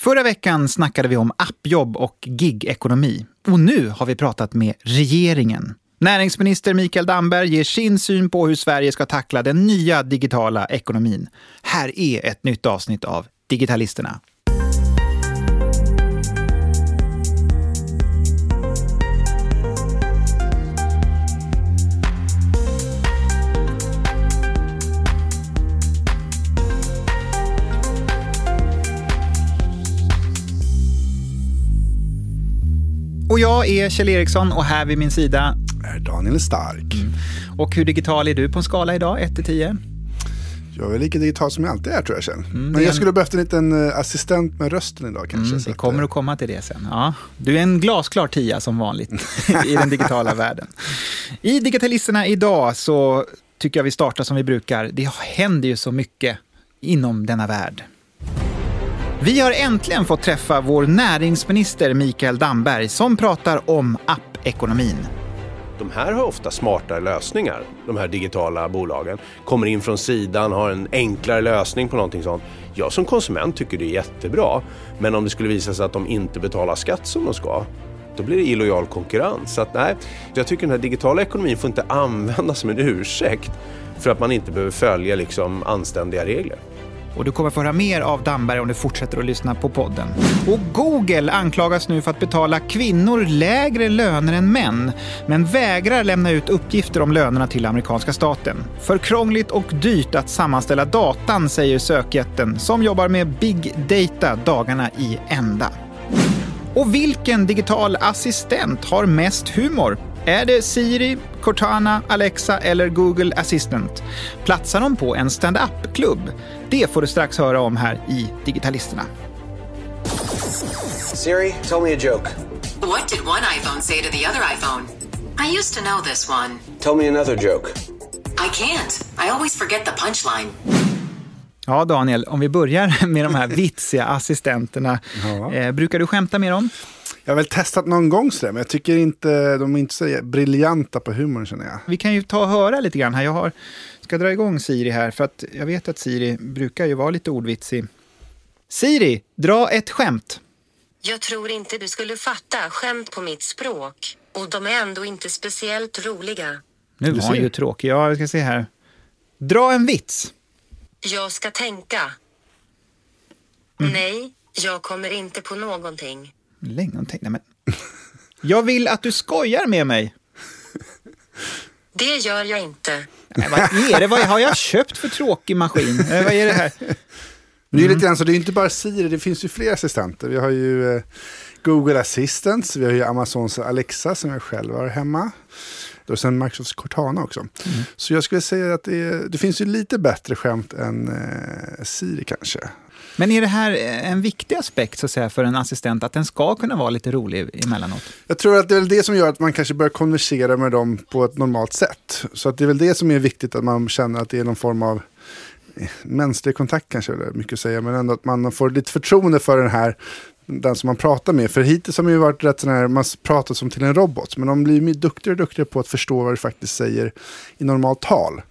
Förra veckan snackade vi om appjobb och gigekonomi. Och nu har vi pratat med regeringen. Näringsminister Mikael Damberg ger sin syn på hur Sverige ska tackla den nya digitala ekonomin. Här är ett nytt avsnitt av Digitalisterna. Och jag är Kjell Eriksson och här vid min sida är Daniel Stark. Mm. Och hur digital är du på en skala idag, 1 till 10? Jag är lika digital som jag alltid är tror jag Kjell. Mm, Men jag en... skulle behövt en liten eh, assistent med rösten idag kanske. Mm, vi kommer att, att komma till det sen. Ja, du är en glasklar tia som vanligt i den digitala världen. I Digitalisterna idag så tycker jag vi startar som vi brukar. Det händer ju så mycket inom denna värld. Vi har äntligen fått träffa vår näringsminister Mikael Damberg som pratar om appekonomin. De här har ofta smartare lösningar, de här digitala bolagen. Kommer in från sidan, har en enklare lösning på någonting sånt. Jag som konsument tycker det är jättebra. Men om det skulle visa sig att de inte betalar skatt som de ska, då blir det illojal konkurrens. Så att, nej, jag tycker den här digitala ekonomin får inte användas som en ursäkt för att man inte behöver följa liksom anständiga regler. Och du kommer få höra mer av Damberg om du fortsätter att lyssna på podden. Och Google anklagas nu för att betala kvinnor lägre löner än män, men vägrar lämna ut uppgifter om lönerna till amerikanska staten. För krångligt och dyrt att sammanställa datan, säger sökjätten som jobbar med big data dagarna i ända. Och vilken digital assistent har mest humor? Är det Siri, Cortana, Alexa eller Google Assistant? Platsar de på en stand-up-klubb? Det får du strax höra om här i Digitalisterna. Siri, tell me a joke. What did one iPhone say to the other iPhone? I used to know this one. Tell me another joke. I can't. I always forget the punchline. Ja, Daniel, om vi börjar med de här vitsiga assistenterna. Ja. Eh, brukar du skämta med dem? Jag har väl testat någon gång sådär, men jag tycker inte de är inte så briljanta på humorn känner jag. Vi kan ju ta och höra lite grann här. Jag har, ska dra igång Siri här, för att jag vet att Siri brukar ju vara lite ordvitsig. Siri, dra ett skämt. Jag tror inte du skulle fatta skämt på mitt språk. Och de är ändå inte speciellt roliga. Nu var han ju tråkig. Ja, vi ska se här. Dra en vits. Jag ska tänka. Mm. Nej, jag kommer inte på någonting. Lejontänk? Nej, men... Jag vill att du skojar med mig. Det gör jag inte. Nej, vad är det? Vad har jag köpt för tråkig maskin? Eh, vad är det här? Mm. Det är lite mm. grann så, det är inte bara Siri, det finns ju fler assistenter. Vi har ju eh, Google Assistant, vi har ju Amazons Alexa som jag själv har hemma. Och sen Microsofts Cortana också. Mm. Så jag skulle säga att det, det, finns ju lite bättre skämt än eh, Siri kanske. Men är det här en viktig aspekt så att säga, för en assistent, att den ska kunna vara lite rolig emellanåt? Jag tror att det är det som gör att man kanske börjar konversera med dem på ett normalt sätt. Så att det är väl det som är viktigt, att man känner att det är någon form av eh, mänsklig kontakt kanske, är mycket att säga, men ändå att man får lite förtroende för den här den som man pratar med. För hittills har man ju varit rätt sån här, man pratar som till en robot. Men de blir duktigare och duktigare på att förstå vad det faktiskt säger i normalt tal.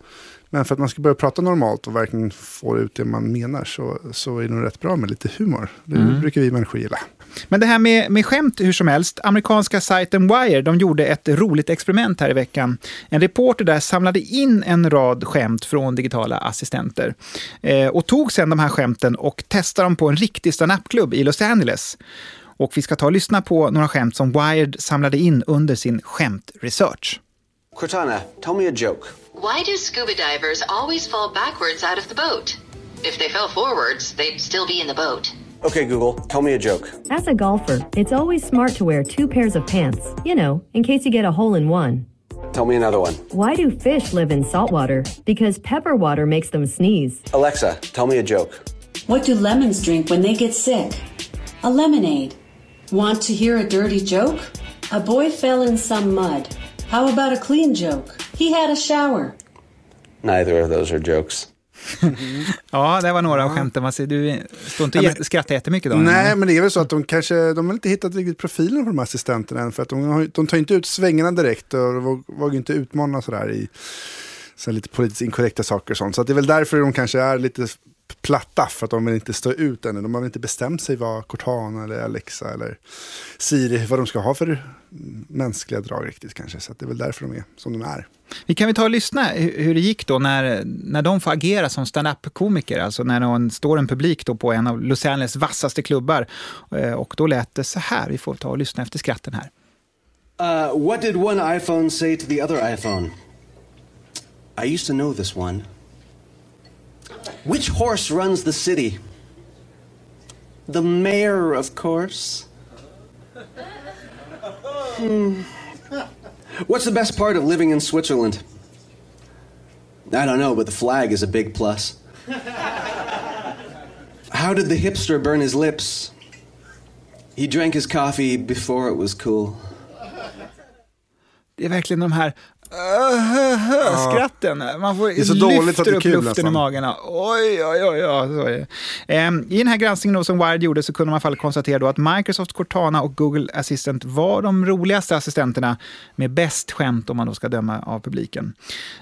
Men för att man ska börja prata normalt och verkligen få ut det man menar så, så är det nog rätt bra med lite humor. Det mm. brukar vi människor gilla. Men det här med, med skämt hur som helst. Amerikanska sajten Wire de gjorde ett roligt experiment här i veckan. En reporter där samlade in en rad skämt från digitala assistenter. Eh, och tog sen de här skämten och testade dem på en riktig standup-klubb i Los Angeles. Och vi ska ta och lyssna på några skämt som Wired samlade in under sin skämtresearch. Cortana, tell me a joke. Why do scuba divers always fall backwards out of the boat? If they fell forwards, they'd still be in the boat. Okay, Google, tell me a joke. As a golfer, it's always smart to wear two pairs of pants, you know, in case you get a hole in one. Tell me another one. Why do fish live in salt water? Because pepper water makes them sneeze. Alexa, tell me a joke. What do lemons drink when they get sick? A lemonade. Want to hear a dirty joke? A boy fell in some mud. How about a clean joke? He had a shower. Neither of those are jokes. ja, det var några av skämten. Du står inte ja, skrattar jättemycket då? Nej, men det är väl så att de kanske, de har inte hittat riktigt profilen på de assistenterna än. För att de, har, de tar inte ut svängarna direkt och vågar inte utmana sådär i så lite politiskt inkorrekta saker och sånt. Så det är väl därför de kanske är lite platta för att de vill inte stå ut ännu. De har inte bestämt sig vad Cortana eller Alexa eller Siri, vad de ska ha för mänskliga drag riktigt kanske. Så att det är väl därför de är som de är. Vi kan väl ta och lyssna hu- hur det gick då när, när de får agera som stand-up-komiker, alltså när det står en publik då på en av Los Angeles vassaste klubbar. Eh, Och då lät det så här, vi får ta och lyssna efter skratten här. Uh, what did one iPhone say to the other iPhone? I used to know this one. Which horse runs the city? The mayor, of course. Hmm. What's the best part of living in Switzerland? I don't know, but the flag is a big plus. How did the hipster burn his lips? He drank his coffee before it was cool. Det är verkligen de här skratten. Man får är så dåligt att det är upp kul luften nästan. i magen. Oj, oj, oj. oj det. Ehm, I den här granskningen då som Wired gjorde så kunde man i alla fall konstatera då att Microsoft Cortana och Google Assistant var de roligaste assistenterna med bäst skämt om man då ska döma av publiken.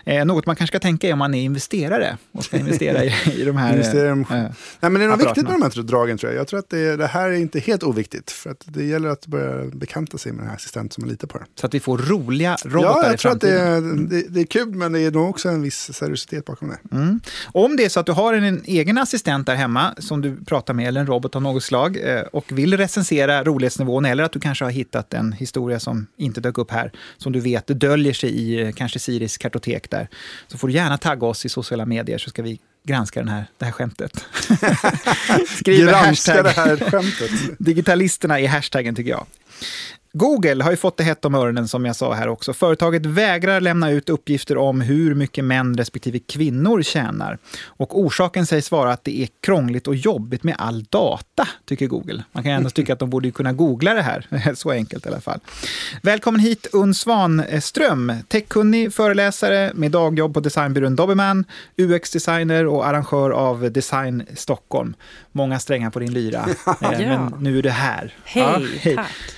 Eh, något man kanske ska tänka är om man är investerare och ska investera i, i de här... Investera i eh, Nej, men det är något viktigt med de här dragen tror jag. Jag tror att det, det här är inte helt oviktigt. För att det gäller att börja bekanta sig med den här assistent som man litar på. Så att vi får roliga robotar Ja, i jag tror att det framtiden. Är, det, det är kul men det är nog också en viss seriositet bakom det. Mm. Om det är så att du har en, en egen assistent där hemma som du pratar med, eller en robot av något slag, eh, och vill recensera rolighetsnivån, eller att du kanske har hittat en historia som inte dök upp här, som du vet döljer sig i eh, kanske Siris kartotek där, så får du gärna tagga oss i sociala medier så ska vi granska den här, det här skämtet. Skriv Granska det hashtag. här skämtet. Digitalisterna är hashtaggen tycker jag. Google har ju fått det hett om öronen som jag sa här också. Företaget vägrar lämna ut uppgifter om hur mycket män respektive kvinnor tjänar. Och orsaken sägs vara att det är krångligt och jobbigt med all data, tycker Google. Man kan ju ändå tycka att de borde kunna googla det här. Så enkelt i alla fall. Välkommen hit Unn Svanström, techkunnig föreläsare med dagjobb på designbyrån Dobermann, UX-designer och arrangör av Design Stockholm. Många strängar på din lyra, eh, men nu är du här. Hej, tack.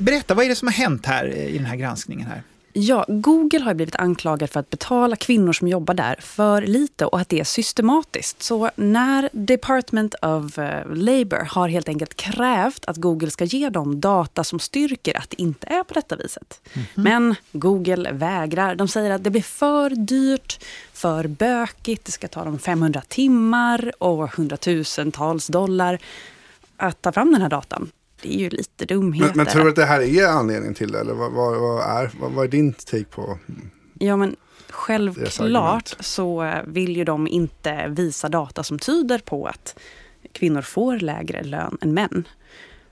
Berätta, vad är det som har hänt här i den här granskningen? här? Ja, Google har blivit anklagad för att betala kvinnor som jobbar där för lite och att det är systematiskt. Så när Department of eh, Labour har helt enkelt krävt att Google ska ge dem data som styrker att det inte är på detta viset. Men Google vägrar. De säger att det blir för dyrt, för bökigt, det ska ta dem 500 timmar och hundratusentals dollar att ta fram den här datan. Det är ju lite dumheter. Men, men tror du att det här är anledningen till det? Eller vad, vad, vad, är, vad, vad är din take på? Ja, men självklart så vill ju de inte visa data som tyder på att kvinnor får lägre lön än män.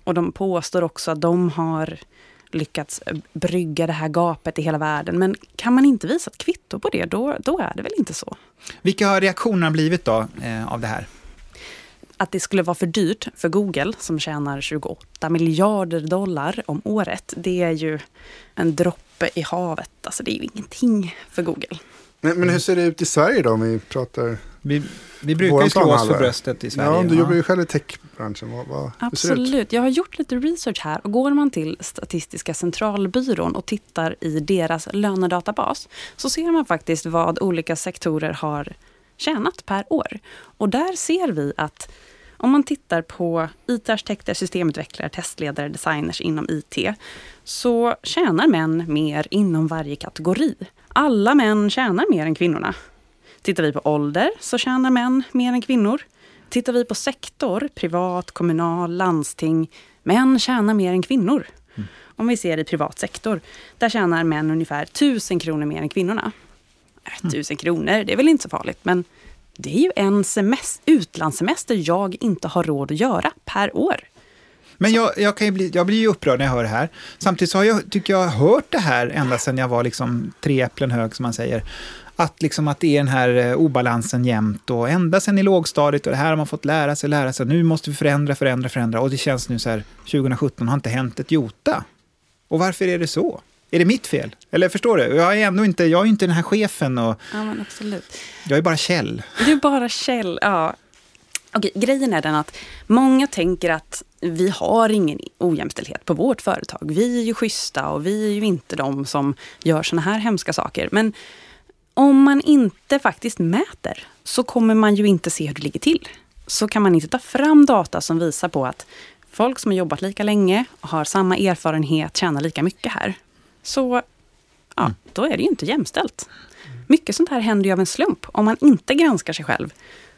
Och de påstår också att de har lyckats brygga det här gapet i hela världen. Men kan man inte visa ett kvitto på det, då, då är det väl inte så. Vilka har reaktionerna blivit då eh, av det här? Att det skulle vara för dyrt för Google, som tjänar 28 miljarder dollar om året, det är ju en droppe i havet. Alltså det är ju ingenting för Google. Men, men hur ser det ut i Sverige då om vi pratar? Vi, vi brukar ju slå oss för bröstet i Sverige. Ja, du jobbar ju själv i techbranschen. Vad, vad? Absolut. Jag har gjort lite research här. Och går man till Statistiska centralbyrån och tittar i deras lönedatabas så ser man faktiskt vad olika sektorer har tjänat per år. Och där ser vi att om man tittar på IT-arkitekter, systemutvecklare, testledare, designers inom IT så tjänar män mer inom varje kategori. Alla män tjänar mer än kvinnorna. Tittar vi på ålder så tjänar män mer än kvinnor. Tittar vi på sektor, privat, kommunal, landsting, män tjänar mer än kvinnor. Om vi ser i privat sektor, där tjänar män ungefär 1000 kronor mer än kvinnorna. Äh, 1000 kronor, det är väl inte så farligt, men det är ju en semester, utlandssemester jag inte har råd att göra per år. Men jag, jag, kan bli, jag blir ju upprörd när jag hör det här. Samtidigt så har jag, tycker jag hört det här ända sedan jag var liksom tre äpplen hög, som man säger. Att, liksom att det är den här eh, obalansen jämt och ända sedan i lågstadiet och det här har man fått lära sig, lära sig. Nu måste vi förändra, förändra, förändra. Och det känns nu så här, 2017 har inte hänt ett jota. Och varför är det så? Är det mitt fel? Eller förstår du? Jag är ändå inte, jag är ju inte den här chefen och Ja, men absolut. jag är bara Kjell. Du är bara Kjell. Ja. Okej, grejen är den att många tänker att vi har ingen ojämställdhet på vårt företag. Vi är ju schyssta och vi är ju inte de som gör såna här hemska saker. Men om man inte faktiskt mäter så kommer man ju inte se hur det ligger till. så kan man inte ta fram data som visar på att folk som har jobbat lika länge och har samma erfarenhet tjänar lika mycket här. Så ja, då är det ju inte jämställt. Mycket sånt här händer ju av en slump. Om man inte granskar sig själv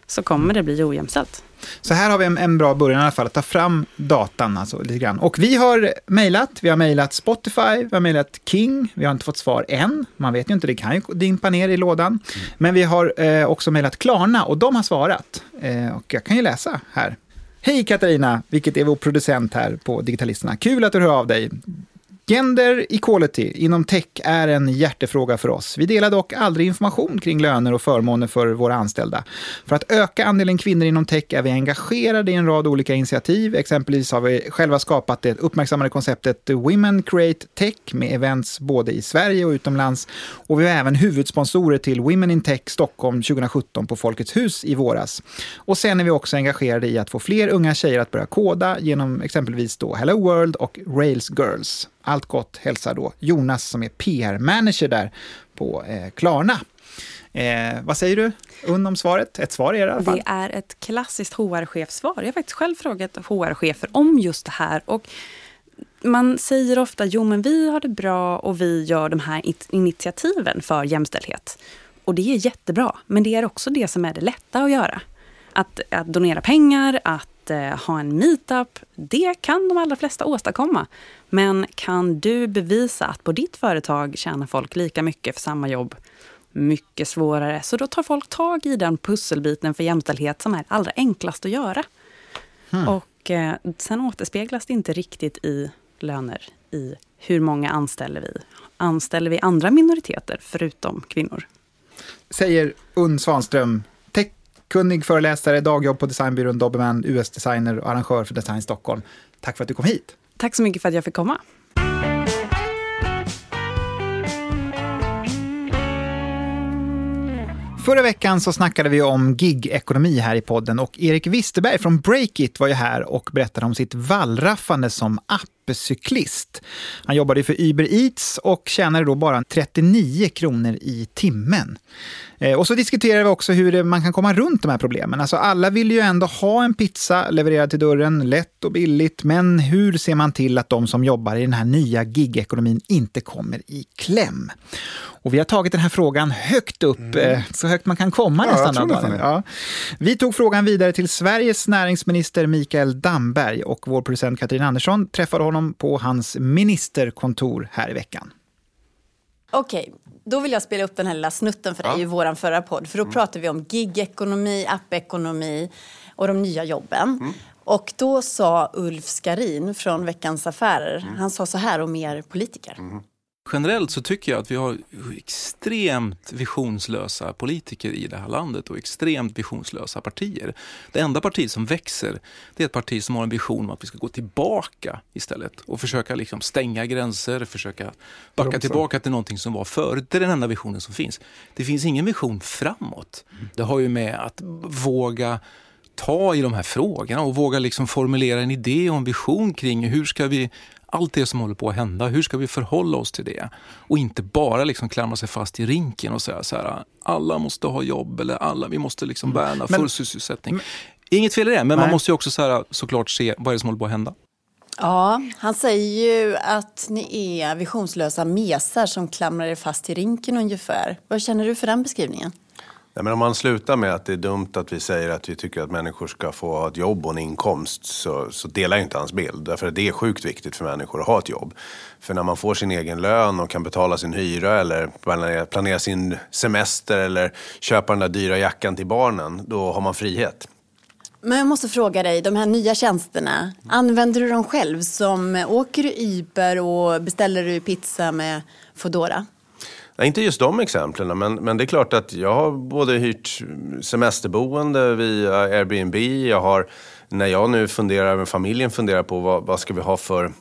så kommer det bli ojämställt. Så här har vi en, en bra början i alla fall, att ta fram datan alltså, lite grann. Och vi har mejlat, vi har mejlat Spotify, vi har mejlat King, vi har inte fått svar än. Man vet ju inte, det kan ju dimpa ner i lådan. Men vi har eh, också mejlat Klarna och de har svarat. Eh, och jag kan ju läsa här. Hej Katarina, vilket är vår producent här på Digitalisterna. Kul att du hör av dig. Gender equality inom tech är en hjärtefråga för oss. Vi delar dock aldrig information kring löner och förmåner för våra anställda. För att öka andelen kvinnor inom tech är vi engagerade i en rad olika initiativ. Exempelvis har vi själva skapat det uppmärksammade konceptet Women Create Tech med events både i Sverige och utomlands. Och vi var även huvudsponsorer till Women in Tech Stockholm 2017 på Folkets hus i våras. Och sen är vi också engagerade i att få fler unga tjejer att börja koda genom exempelvis då Hello World och Rails Girls. Allt gott hälsar då Jonas som är PR-manager där på eh, Klarna. Eh, vad säger du, Unn, om svaret? Ett svar är det i alla fall. Det är ett klassiskt HR-chefsvar. Jag har faktiskt själv frågat HR-chefer om just det här. Och man säger ofta, jo men vi har det bra och vi gör de här initiativen för jämställdhet. Och det är jättebra, men det är också det som är det lätta att göra. Att, att donera pengar, att eh, ha en meetup, det kan de allra flesta åstadkomma. Men kan du bevisa att på ditt företag tjänar folk lika mycket för samma jobb? Mycket svårare. Så då tar folk tag i den pusselbiten för jämställdhet som är allra enklast att göra. Hmm. Och eh, sen återspeglas det inte riktigt i löner, i hur många anställer vi? Anställer vi andra minoriteter förutom kvinnor? Säger Unn Svanström, techkunnig föreläsare, dagjobb på designbyrån Dobermann, US-designer och arrangör för Design Stockholm. Tack för att du kom hit. Tack så mycket för att jag fick komma. Förra veckan så snackade vi om gig-ekonomi här i podden och Erik Wisterberg från Breakit var ju här och berättade om sitt vallraffande som appcyklist. Han jobbade för Uber Eats och tjänade då bara 39 kronor i timmen. Eh, och så diskuterade vi också hur man kan komma runt de här problemen. Alltså alla vill ju ändå ha en pizza levererad till dörren, lätt och billigt. Men hur ser man till att de som jobbar i den här nya gigekonomin inte kommer i kläm? Och vi har tagit den här frågan högt upp, mm. Eh, så högt man kan komma ja, nästan. nästan ja. Vi tog frågan vidare till Sveriges näringsminister Mikael Damberg och vår producent Katrin Andersson träffade honom på hans ministerkontor här i veckan. Okej, då vill jag spela upp den här lilla snutten för dig ja. i vår förra podd. För då mm. pratade vi om gigekonomi, appekonomi och de nya jobben. Mm. Och då sa Ulf Skarin från Veckans Affärer, mm. han sa så här om er politiker. Mm. Generellt så tycker jag att vi har extremt visionslösa politiker i det här landet och extremt visionslösa partier. Det enda parti som växer, det är ett parti som har en vision om att vi ska gå tillbaka istället och försöka liksom stänga gränser, försöka backa tillbaka till någonting som var förut. Det är den enda visionen som finns. Det finns ingen vision framåt. Det har ju med att våga ta i de här frågorna och våga liksom formulera en idé och en vision kring hur ska vi allt det som håller på att hända, hur ska vi förhålla oss till det? Och inte bara liksom klamra sig fast i rinken och säga så här, alla måste ha jobb eller alla, vi måste liksom mm. värna full sysselsättning. Men, Inget fel i det, men nej. man måste ju också så här, såklart se vad är det som håller på att hända. Ja, han säger ju att ni är visionslösa mesar som klamrar er fast i rinken ungefär. Vad känner du för den beskrivningen? Nej, men om man slutar med att det är dumt att vi säger att vi tycker att människor ska få ha ett jobb och en inkomst så, så delar jag inte hans bild. Därför att det är sjukt viktigt för människor att ha ett jobb. För när man får sin egen lön och kan betala sin hyra eller planera, planera sin semester eller köpa den där dyra jackan till barnen, då har man frihet. Men jag måste fråga dig, de här nya tjänsterna, använder du dem själv? Som åker du Uber och beställer du pizza med Foodora? Nej, inte just de exemplen, men, men det är klart att jag har både hyrt semesterboende via Airbnb. Jag har, när jag nu funderar med familjen funderar på vad, vad ska vi ha för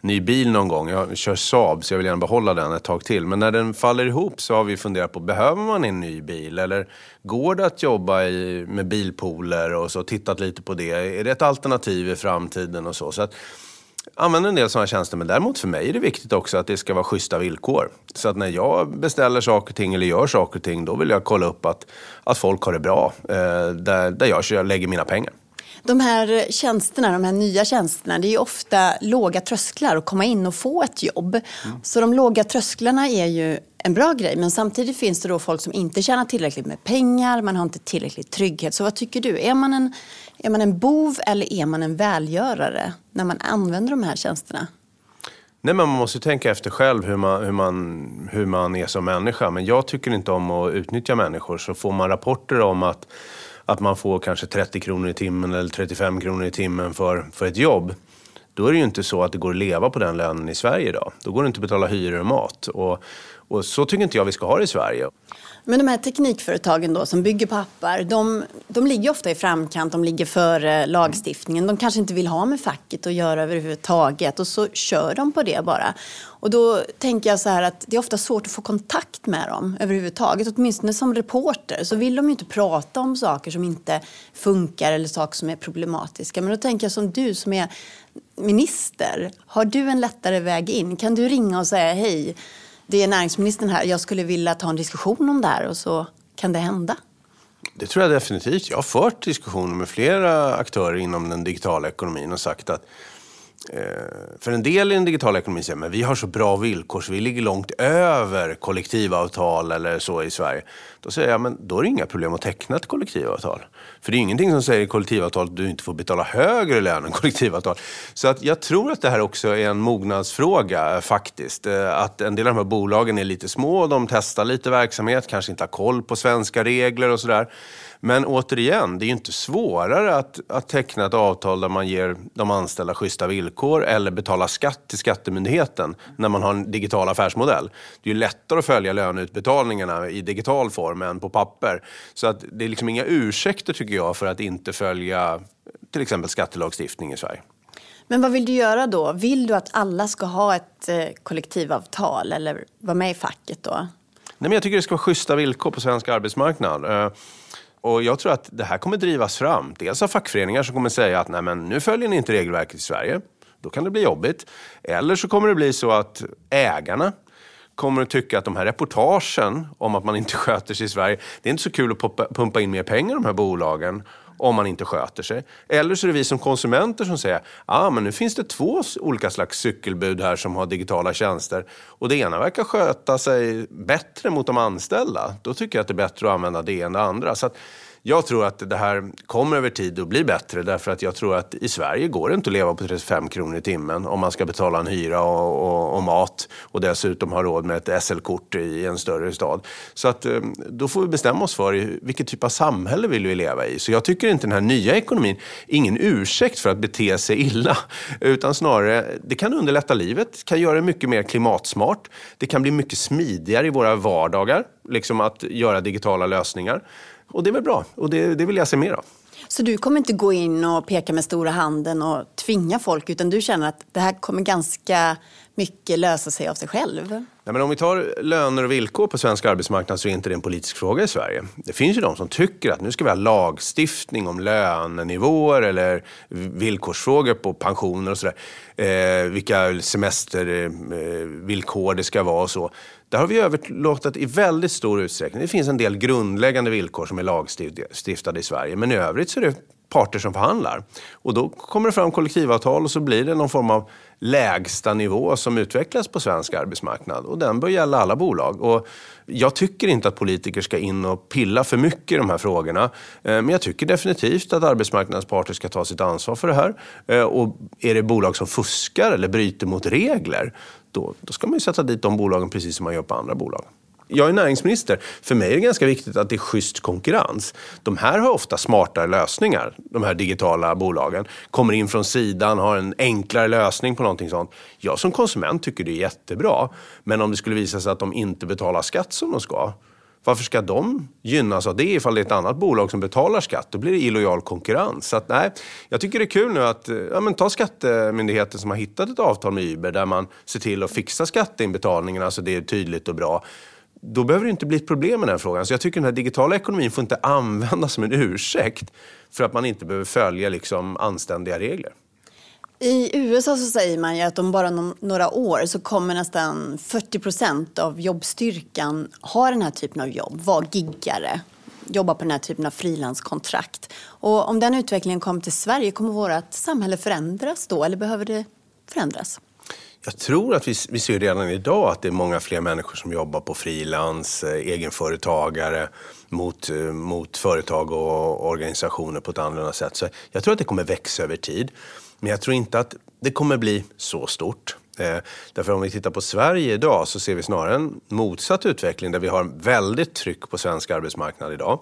ny bil någon gång. Jag kör Saab så jag vill gärna behålla den ett tag till. Men när den faller ihop så har vi funderat på, behöver man en ny bil? Eller går det att jobba i, med bilpooler och så tittat lite på det? Är det ett alternativ i framtiden och så? så att, använder en del sådana tjänster. Men däremot för mig är det viktigt också att det ska vara schyssta villkor. Så att när jag beställer saker och ting eller gör saker och ting, då vill jag kolla upp att, att folk har det bra. Eh, där, där jag, jag lägger mina pengar. De här tjänsterna, de här nya tjänsterna, det är ju ofta låga trösklar att komma in och få ett jobb. Mm. Så de låga trösklarna är ju en bra grej. Men samtidigt finns det då folk som inte tjänar tillräckligt med pengar, man har inte tillräcklig trygghet. Så vad tycker du? Är man en, är man en bov eller är man en välgörare när man använder de här tjänsterna? Nej, men man måste tänka efter själv hur man, hur, man, hur man är som människa. Men jag tycker inte om att utnyttja människor. Så får man rapporter om att, att man får kanske 30 kronor i timmen eller 35 kronor i timmen för, för ett jobb. Då är det ju inte så att det går att leva på den lönen i Sverige idag. Då går det inte att betala hyror och mat. Och, och så tycker inte jag vi ska ha det i Sverige. Men de här teknikföretagen då som bygger på appar, de, de ligger ofta i framkant, de ligger före lagstiftningen. De kanske inte vill ha med facket att göra överhuvudtaget och så kör de på det bara. Och då tänker jag så här att det är ofta svårt att få kontakt med dem överhuvudtaget. Åtminstone som reporter så vill de ju inte prata om saker som inte funkar eller saker som är problematiska. Men då tänker jag som du som är minister, har du en lättare väg in? Kan du ringa och säga hej? det är näringsministern här, jag skulle vilja ta en diskussion om det här och så kan det hända. Det tror jag definitivt. Jag har fört diskussioner med flera aktörer inom den digitala ekonomin och sagt att eh, för en del i den digitala ekonomin säger men vi har så bra villkor så vi ligger långt över kollektivavtal eller så i Sverige. Då säger jag, men då är det inga problem att teckna ett kollektivavtal. För det är ingenting som säger i kollektivavtalet att du inte får betala högre lön än kollektivavtal. Så att jag tror att det här också är en mognadsfråga faktiskt. Eh, att en del av de här bolagen är lite små, de testar lite verksamhet, kanske inte har koll på svenska regler och sådär. Men återigen, det är ju inte svårare att, att teckna ett avtal där man ger de anställda schyssta villkor eller betala skatt till Skattemyndigheten när man har en digital affärsmodell. Det är ju lättare att följa löneutbetalningarna i digital form än på papper. Så att det är liksom inga ursäkter tycker jag för att inte följa till exempel skattelagstiftning i Sverige. Men vad vill du göra då? Vill du att alla ska ha ett eh, kollektivavtal eller vara med i facket då? Nej, men jag tycker det ska vara schyssta villkor på svensk arbetsmarknad. Eh, och jag tror att det här kommer drivas fram. Dels av fackföreningar som kommer säga att Nej, men nu följer ni inte regelverket i Sverige. Då kan det bli jobbigt. Eller så kommer det bli så att ägarna kommer att tycka att de här reportagen om att man inte sköter sig i Sverige, det är inte så kul att pumpa in mer pengar i de här bolagen om man inte sköter sig. Eller så är det vi som konsumenter som säger ah, men nu finns det två olika slags cykelbud här som har digitala tjänster och det ena verkar sköta sig bättre mot de anställda. Då tycker jag att det är bättre att använda det än det andra. Så jag tror att det här kommer över tid att bli bättre därför att jag tror att i Sverige går det inte att leva på 35 kronor i timmen om man ska betala en hyra och, och, och mat och dessutom ha råd med ett SL-kort i en större stad. Så att eh, då får vi bestämma oss för vilket typ av samhälle vill vi leva i. Så jag tycker inte den här nya ekonomin, ingen ursäkt för att bete sig illa, utan snarare det kan underlätta livet, kan göra det mycket mer klimatsmart. Det kan bli mycket smidigare i våra vardagar, liksom att göra digitala lösningar. Och det är väl bra och det, det vill jag se mer av. Så du kommer inte gå in och peka med stora handen och tvinga folk utan du känner att det här kommer ganska mycket lösa sig av sig själv? Nej, men om vi tar löner och villkor på svensk arbetsmarknad så är inte det en politisk fråga i Sverige. Det finns ju de som tycker att nu ska vi ha lagstiftning om lönenivåer eller villkorsfrågor på pensioner och sådär. Eh, vilka semestervillkor eh, det ska vara och så. Där har vi överlåtit i väldigt stor utsträckning. Det finns en del grundläggande villkor som är lagstiftade i Sverige. Men i övrigt så är det parter som förhandlar. Och då kommer det fram kollektivavtal och så blir det någon form av lägsta nivå som utvecklas på svensk arbetsmarknad. Och den bör gälla alla bolag. Och jag tycker inte att politiker ska in och pilla för mycket i de här frågorna. Eh, men jag tycker definitivt att arbetsmarknadens parter ska ta sitt ansvar för det här. Eh, och är det bolag som fuskar eller bryter mot regler, då, då ska man ju sätta dit de bolagen precis som man gör på andra bolag. Jag är näringsminister. För mig är det ganska viktigt att det är schysst konkurrens. De här har ofta smartare lösningar, de här digitala bolagen. Kommer in från sidan, har en enklare lösning på någonting sånt. Jag som konsument tycker det är jättebra. Men om det skulle visa sig att de inte betalar skatt som de ska, varför ska de gynnas av det ifall det är ett annat bolag som betalar skatt? Då blir det illojal konkurrens. Så att, nej, jag tycker det är kul nu att eh, ja, men ta Skattemyndigheten som har hittat ett avtal med Uber där man ser till att fixa skatteinbetalningarna så det är tydligt och bra då behöver det inte bli ett problem med den frågan. Så jag tycker den här digitala ekonomin får inte användas som en ursäkt för att man inte behöver följa liksom anständiga regler. I USA så säger man ju att om bara no- några år så kommer nästan 40 procent av jobbstyrkan ha den här typen av jobb, vara giggare, jobba på den här typen av frilanskontrakt. Och om den utvecklingen kommer till Sverige, kommer vårt samhälle förändras då eller behöver det förändras? Jag tror att vi, vi ser redan idag att det är många fler människor som jobbar på frilans, eh, egenföretagare, mot, eh, mot företag och organisationer på ett annorlunda sätt. Så jag tror att det kommer växa över tid. Men jag tror inte att det kommer bli så stort. Eh, därför om vi tittar på Sverige idag så ser vi snarare en motsatt utveckling där vi har väldigt tryck på svensk arbetsmarknad idag.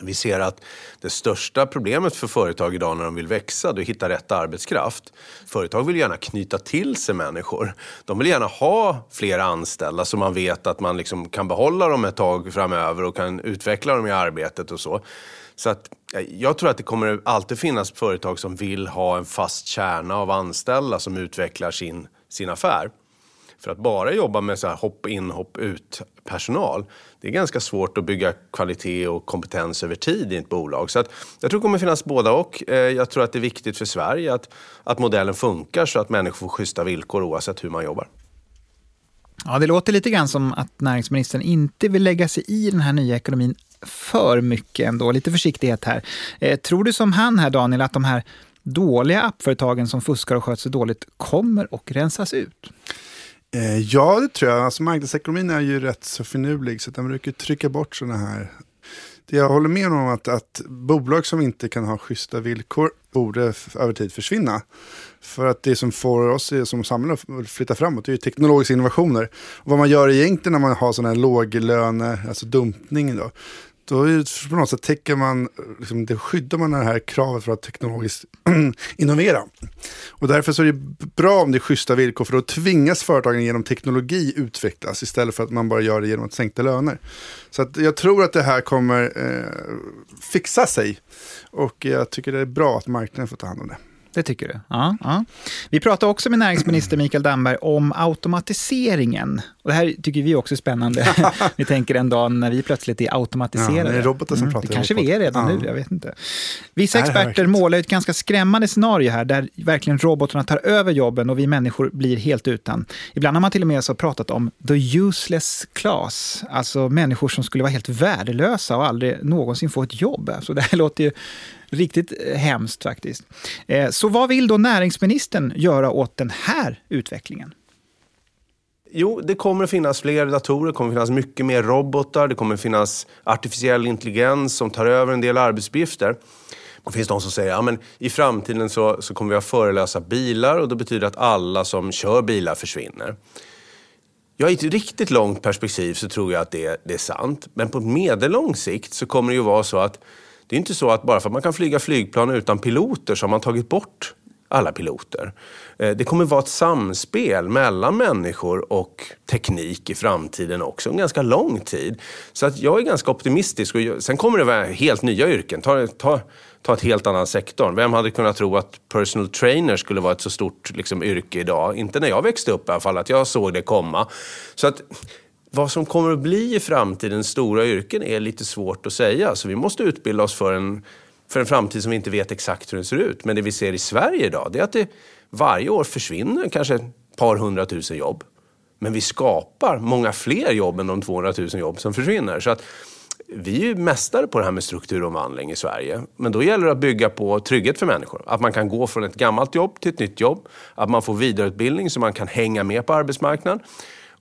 Vi ser att det största problemet för företag idag när de vill växa det är att hitta rätt arbetskraft. Företag vill gärna knyta till sig människor. De vill gärna ha fler anställda så man vet att man liksom kan behålla dem ett tag framöver och kan utveckla dem i arbetet och så. Så att, Eh, jag tror att det kommer alltid finnas företag som vill ha en fast kärna av anställda som utvecklar sin, sin affär. För att bara jobba med så här hopp in, hopp ut personal, det är ganska svårt att bygga kvalitet och kompetens över tid i ett bolag. Så att jag tror det kommer finnas båda och. Eh, jag tror att det är viktigt för Sverige att, att modellen funkar så att människor får schyssta villkor oavsett hur man jobbar. Ja, det låter lite grann som att näringsministern inte vill lägga sig i den här nya ekonomin för mycket ändå. Lite försiktighet här. Eh, tror du som han här, Daniel, att de här dåliga appföretagen som fuskar och sköter sig dåligt kommer att rensas ut? Eh, ja, det tror jag. Alltså, marknadsekonomin är ju rätt så finurlig, så den brukar trycka bort sådana här... Det jag håller med om att, att bolag som inte kan ha schyssta villkor borde över tid försvinna. För att det som får oss som samhälle att flytta framåt är ju teknologiska innovationer. Och vad man gör egentligen när man har sådana här låglöne, alltså dumpning då, då är det på något sätt täcker man, liksom, det skyddar man det här kravet för att teknologiskt innovera. Och därför så är det bra om det är schyssta villkor för då tvingas företagen genom teknologi utvecklas istället för att man bara gör det genom att sänkta löner. Så att jag tror att det här kommer eh, fixa sig och jag tycker det är bra att marknaden får ta hand om det. Det tycker du? Ja, ja. Vi pratade också med näringsminister Mikael Damberg om automatiseringen. Och det här tycker vi också är spännande. vi tänker en dag när vi plötsligt är automatiserade. Ja, det är robotar som Mm, pratar Det kanske vi är redan Ja. nu, jag vet inte. Vissa experter målar ett ganska skrämmande scenario här, där verkligen robotarna tar över jobben och vi människor blir helt utan. Ibland har man till och med så pratat om the useless class, alltså människor som skulle vara helt värdelösa och aldrig någonsin få ett jobb. Så det här låter ju riktigt eh, hemskt faktiskt. Eh, så vad vill då näringsministern göra åt den här utvecklingen? Jo, det kommer att finnas fler datorer, det kommer att finnas mycket mer robotar, det kommer att finnas artificiell intelligens som tar över en del arbetsuppgifter. Det finns de som säger att ja, i framtiden så, så kommer vi ha förelösa bilar och det betyder att alla som kör bilar försvinner. Ja, i ett riktigt långt perspektiv så tror jag att det, det är sant. Men på medellång sikt så kommer det ju vara så att det är inte så att bara för att man kan flyga flygplan utan piloter så har man tagit bort alla piloter. Eh, det kommer vara ett samspel mellan människor och teknik i framtiden också, en ganska lång tid. Så att jag är ganska optimistisk. Och sen kommer det vara helt nya yrken. Ta, ta, ta ett helt annan sektor. Vem hade kunnat tro att personal trainer skulle vara ett så stort liksom, yrke idag? Inte när jag växte upp i alla fall, att jag såg det komma. Så att vad som kommer att bli i framtidens stora yrken är lite svårt att säga. Så vi måste utbilda oss för en, för en framtid som vi inte vet exakt hur den ser ut. Men det vi ser i Sverige idag, det är att det varje år försvinner kanske ett par hundratusen jobb. Men vi skapar många fler jobb än de 200 000 jobb som försvinner. Så att vi är ju mästare på det här med strukturomvandling i Sverige. Men då gäller det att bygga på trygghet för människor. Att man kan gå från ett gammalt jobb till ett nytt jobb. Att man får vidareutbildning så man kan hänga med på arbetsmarknaden.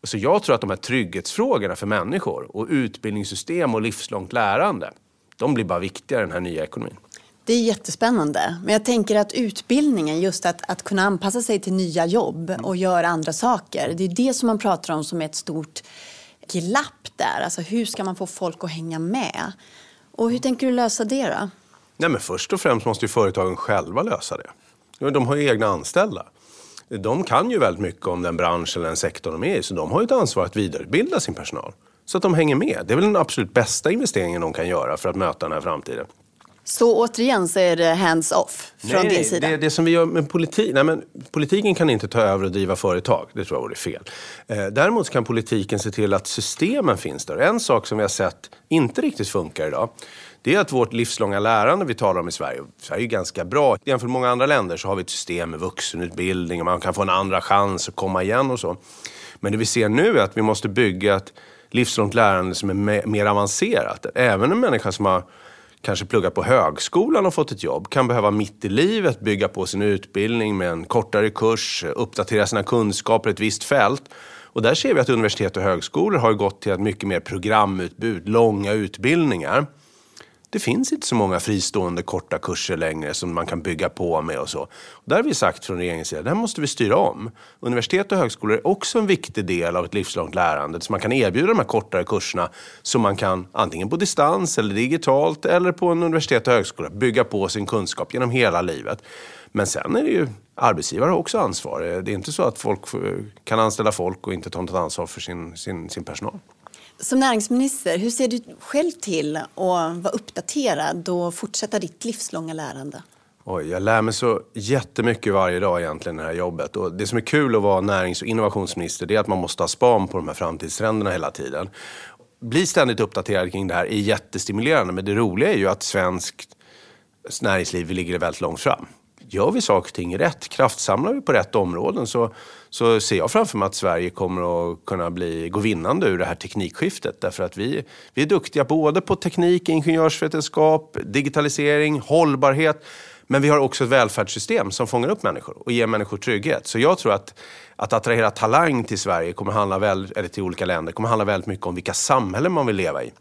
Så jag tror att de här trygghetsfrågorna för människor och utbildningssystem och livslångt lärande, de blir bara viktigare i den här nya ekonomin. Det är jättespännande. Men jag tänker att utbildningen, just att, att kunna anpassa sig till nya jobb och göra andra saker. Det är det som man pratar om som är ett stort glapp där. Alltså hur ska man få folk att hänga med? Och hur tänker du lösa det då? Nej, men först och främst måste ju företagen själva lösa det. De har ju egna anställda. De kan ju väldigt mycket om den bransch eller den sektor de är i, så de har ju ett ansvar att vidareutbilda sin personal. Så att de hänger med. Det är väl den absolut bästa investeringen de kan göra för att möta den här framtiden. Så återigen så är det hands off från nej, din sida? Det, det som vi gör med politik, nej men politiken kan inte ta över och driva företag. Det tror jag vore fel. Eh, däremot kan politiken se till att systemen finns där. En sak som vi har sett inte riktigt funkar idag det är att vårt livslånga lärande vi talar om i Sverige, Sverige är ganska bra. Jämfört med många andra länder så har vi ett system med vuxenutbildning och man kan få en andra chans att komma igen och så. Men det vi ser nu är att vi måste bygga ett livslångt lärande som är mer avancerat. Även en människa som har kanske pluggat på högskolan och fått ett jobb kan behöva mitt i livet bygga på sin utbildning med en kortare kurs, uppdatera sina kunskaper i ett visst fält. Och där ser vi att universitet och högskolor har gått till ett mycket mer programutbud, långa utbildningar det finns inte så många fristående korta kurser längre som man kan bygga på med och så. Och där har vi sagt från regeringens sida, det här måste vi styra om. Universitet och högskolor är också en viktig del av ett livslångt lärande. Så man kan erbjuda de här kortare kurserna som man kan antingen på distans eller digitalt eller på en universitet och högskola bygga på sin kunskap genom hela livet. Men sen är det ju arbetsgivare har också ansvar. Det är inte så att folk eh, kan anställa folk och inte ta något ansvar för sin, sin, sin personal. Som näringsminister, hur ser du själv till att vara uppdaterad och fortsätta ditt livslånga lärande? Oj, jag lär mig så jättemycket varje dag egentligen i det här jobbet. Och det som är kul att vara närings och innovationsminister det är att man måste ha span på de här framtidstrenderna hela tiden. Bli ständigt uppdaterad kring det här är jättestimulerande men det roliga är ju att svenskt näringsliv ligger väldigt långt fram gör vi saker och ting rätt, kraftsamlar vi på rätt områden så, så ser jag framför mig att Sverige kommer att kunna bli, gå vinnande ur det här teknikskiftet. Därför att vi, vi är duktiga både på teknik, ingenjörsvetenskap, digitalisering, hållbarhet. Men vi har också ett välfärdssystem som fångar upp människor och ger människor trygghet. Så jag tror att att attrahera talang till Sverige kommer handla väl, eller till olika länder kommer handla väldigt mycket om vilka samhällen man vill leva i.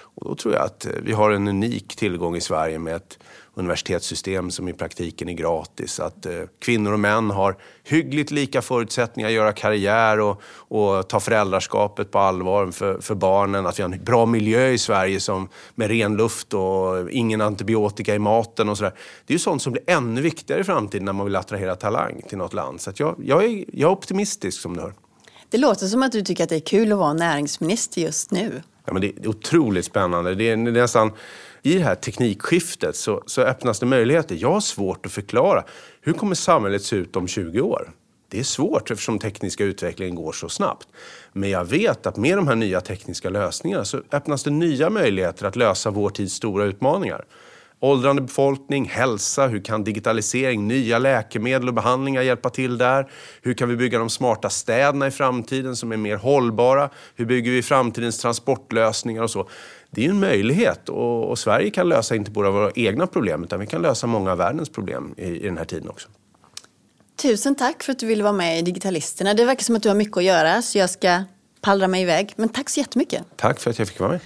Och då tror jag att vi har en unik tillgång i Sverige med ett universitetssystem som i praktiken är gratis. Att eh, kvinnor och män har hyggligt lika förutsättningar att göra karriär och, och ta föräldraskapet på allvar för, för barnen. Att vi har en bra miljö i Sverige som, med ren luft och ingen antibiotika i maten och sådär. Det är ju sånt som blir ännu viktigare i framtiden när man vill attrahera talang till något land. Så jag, jag, är, jag är optimistisk som du hör. Det låter som att du tycker att det är kul att vara näringsminister just nu. Ja, men det är otroligt spännande. Det är nästan i det här teknikskiftet så, så öppnas det möjligheter. Jag har svårt att förklara. Hur kommer samhället se ut om 20 år? Det är svårt eftersom tekniska utvecklingen går så snabbt. Men jag vet att med de här nya tekniska lösningarna så öppnas det nya möjligheter att lösa vår tids stora utmaningar. Åldrande befolkning, hälsa, hur kan digitalisering, nya läkemedel och behandlingar hjälpa till där? Hur kan vi bygga de smarta städerna i framtiden som är mer hållbara? Hur bygger vi framtidens transportlösningar och så? Det är en möjlighet och, och, Sverige kan lösa inte bara våra egna problem utan vi kan lösa många av världens problem i, i den här tiden också. Tusen tack för att du ville vara med i Digitalisterna. Det verkar som att du har mycket att göra så jag ska pallra mig iväg. Men tack så jättemycket. Tack för att jag fick vara med.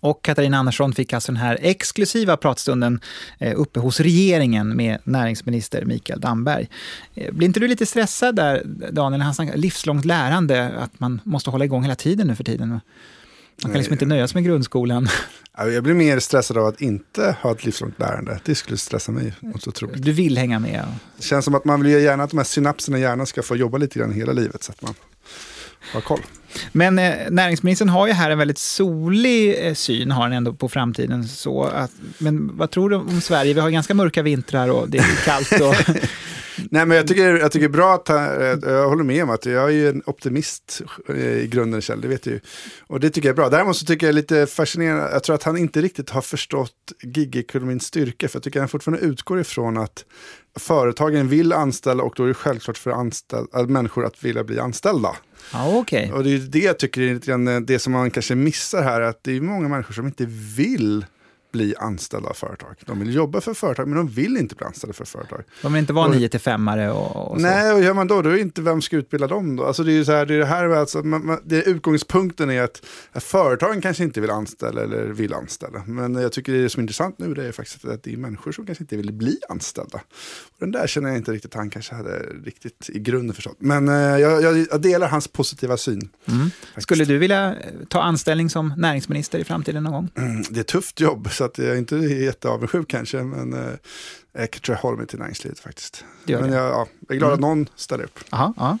Och Katarina Andersson fick alltså den här exklusiva pratstunden eh, uppe hos regeringen med näringsminister Mikael Damberg. Eh, blir inte du lite stressad där, Daniel, när han snackar livslångt lärande, att man måste hålla igång hela tiden nu för tiden? Man kan liksom inte nöja sig med grundskolan. Jag blir mer stressad av att inte ha ett livslångt lärande. Det skulle stressa mig något otroligt. Du vill hänga med? Det känns som att man vill gärna att de här synapserna i hjärnan ska få jobba lite grann hela livet. Så att man har koll. Men eh, näringsministern har ju här en väldigt solig eh, syn, har han ändå på framtiden. Så att, men vad tror du om Sverige? Vi har ganska mörka vintrar och det är kallt. Och Nej, men jag tycker, jag tycker bra att jag håller med om att jag är ju en optimist i grunden Kjell, det vet du ju. Och det tycker jag är bra. Däremot så tycker jag är lite fascinerande, jag tror att han inte riktigt har förstått gigekonomins styrka, för jag tycker att han fortfarande utgår ifrån att företagen vill anställa och då är det självklart för anställ, människor att vilja bli anställda. Ja, okay. Och det är det jag tycker är det som man kanske missar här, att det är många människor som inte vill bli anställda av företag. De vill jobba för företag, men de vill inte bli anställda för företag. De vill inte vara nio till femmare och, och. Nej, och gör man då, då är inte vem ska utbilda dem då? Alltså det är så här, det är det här, alltså, man, man, det utgångspunkten är att, att företagen kanske inte vill anställa eller vill anställa. Men jag tycker det som är intressant nu det är faktiskt att det är människor som kanske inte vill bli anställda. Och den där känner jag inte riktigt han kanske hade riktigt i grunden förstått. Men eh, jag, jag, jag, delar hans positiva syn. Mm. Skulle du vilja ta anställning som näringsminister i framtiden någon gång? Mm, det är ett tufft jobb. Så att jag är inte jätteavundsjuk kanske, men eh, jag tror jag håller mig till näringslivet faktiskt. Men jag, ja, jag är glad mm. att någon ställer upp. Aha, aha.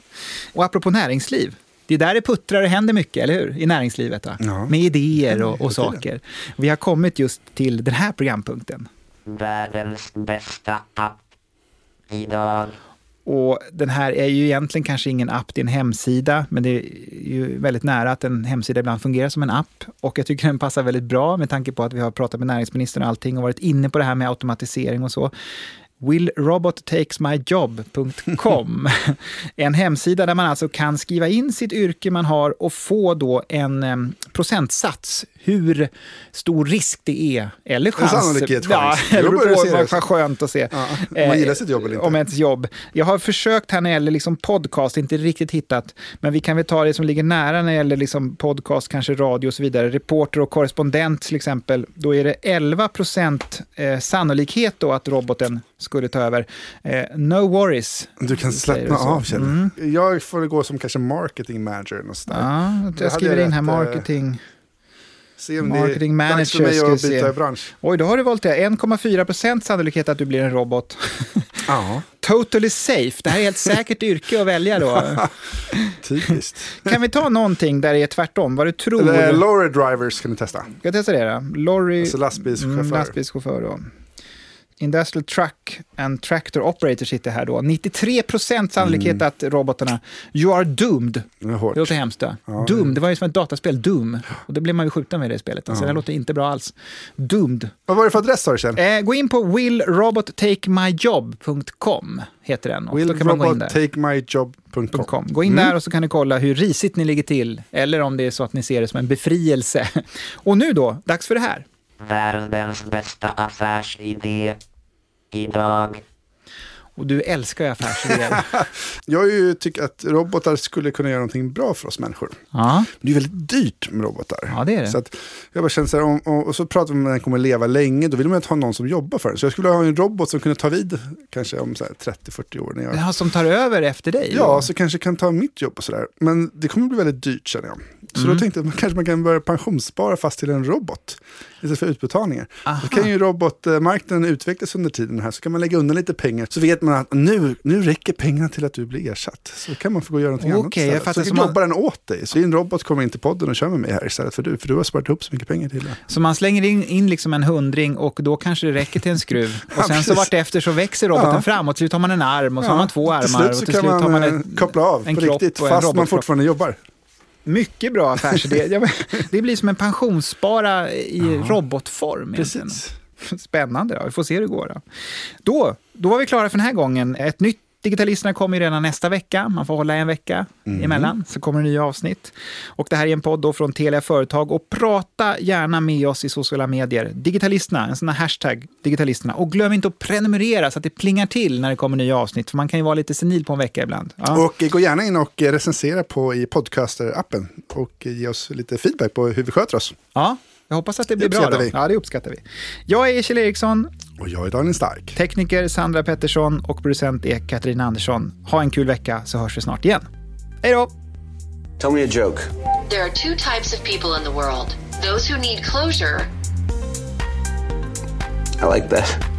Och apropå näringsliv, det är där det puttrar och händer mycket, eller hur? I näringslivet. Ja. Med idéer och, och saker. Vi har kommit just till den här programpunkten. Världens bästa app idag. Och den här är ju egentligen kanske ingen app, det är en hemsida, men det är ju väldigt nära att en hemsida ibland fungerar som en app. Och jag tycker den passar väldigt bra med tanke på att vi har pratat med näringsministern och allting och varit inne på det här med automatisering och så. willrobottakesmyjob.com. En hemsida där man alltså kan skriva in sitt yrke man har och få då en procentsats hur stor risk det är, eller chans. En sannolikhet, Ja, chans. Börjar det på se vad skönt att se. Ja, om man gillar sitt jobb eller inte. Om ens jobb. Jag har försökt här när det gäller liksom podcast, inte riktigt hittat, men vi kan väl ta det som ligger nära när det gäller liksom podcast, kanske radio och så vidare. Reporter och korrespondent till exempel, då är det 11 procent eh, sannolikhet då att roboten skulle ta över. Eh, no worries. Du kan slappna av Kjell. Mm. Jag får gå som kanske marketing manager. Ja, jag skriver in här eh, marketing. Se om Marketing det är dags för mig att byta bransch. Oj, då har du valt det. 1,4 procent sannolikhet att du blir en robot. Ja. Totally safe. Det här är helt säkert yrke att välja då. Typiskt. Kan vi ta någonting där det är tvärtom? Vad du tror? Eller lorry drivers kan du testa. Ska jag testa det då? Lorry... Alltså lastbilschaufför. Mm, lastbilschaufför då. Industrial Truck and Tractor Operator sitter här då. 93 procent sannolikhet Mm. att robotarna... You are doomed. Det hårt. Låter hemskt. då. Ja. Doom, det var ju som ett dataspel, Doom. Och det blev man ju skjuten med i det spelet. Alltså, Ja. det låter inte bra alls. Doomed. Vad var det för adress sa du Kjell? Eh, gå in på willrobottakemyjob.com heter den. Willrobottakemyjob.com. Gå in Mm. där och så kan ni kolla hur risigt ni ligger till. Eller om det är så att ni ser det som en befrielse. Och nu då, dags för det här. Världens bästa affärsidé idag. Och du älskar ju affärsidéer. Jag tyckt att robotar skulle kunna göra någonting bra för oss människor. ja. Det är väldigt dyrt med robotar. ja, det är det. Så att jag bara känner så här, om, och, och så pratar vi om att den kommer leva länge, då vill man ju ha någon som jobbar för den. Så jag skulle ha en robot som kunde ta vid kanske om så här 30-40 år. När jag... Ja, som tar över efter dig? Ja, då? så kanske kan ta mitt jobb och sådär. Men det kommer bli väldigt dyrt känner jag. Så Mm. då tänkte jag att man kanske man kan börja pensionsspara fast till en robot. Istället för utbetalningar. Aha. Då kan ju robotmarknaden utvecklas under tiden här. Så kan man lägga undan lite pengar. Så vet man att nu, nu räcker pengarna till att du blir ersatt. Så kan man få gå och göra någonting annat Okej, jag istället. Så Så jobbar man- den åt dig. Så din robot kommer in till podden och kör med mig här istället för du. För du har sparat ihop så mycket pengar till det. Så man slänger in, in liksom en hundring och då kanske det räcker till en skruv. Ja, Och sen så precis. vartefter så växer roboten Ja. fram och till slut har man en arm och så har man två Till armar. slut så och till kan slut man, har man eh, ett, koppla av en på riktigt fast man fortfarande jobbar. Mycket bra affärsidé. Ja, Det blir som en pensionsspara i robotform. egentligen. Precis. Spännande. Då. Vi får se hur det går. Då. Då, då var vi klara för den här gången. Ett nytt Digitalisterna kommer ju redan nästa vecka. Man får hålla en vecka emellan, så kommer det nya avsnitt. Och det här är en podd då från Telia Företag. Och prata gärna med oss i sociala medier. Digitalisterna, en sån här hashtag, digitalisterna. Och glöm inte att prenumerera så att det plingar till när det kommer nya avsnitt. För man kan ju vara lite senil på en vecka ibland. Ja. Och gå gärna in och recensera på i podcaster-appen. Och ge oss lite feedback på hur vi sköter oss. ja, jag hoppas att det blir Det bra. Då. vi. Ja, det uppskattar vi. Jag är Kjell Eriksson. Och jag är Daniel Stark. Tekniker Sandra Pettersson och producent är Katarina Andersson. Ha en kul vecka så hörs vi snart igen. Hej då! Tell me a joke. There are two types of people in the world those who need closure I like that.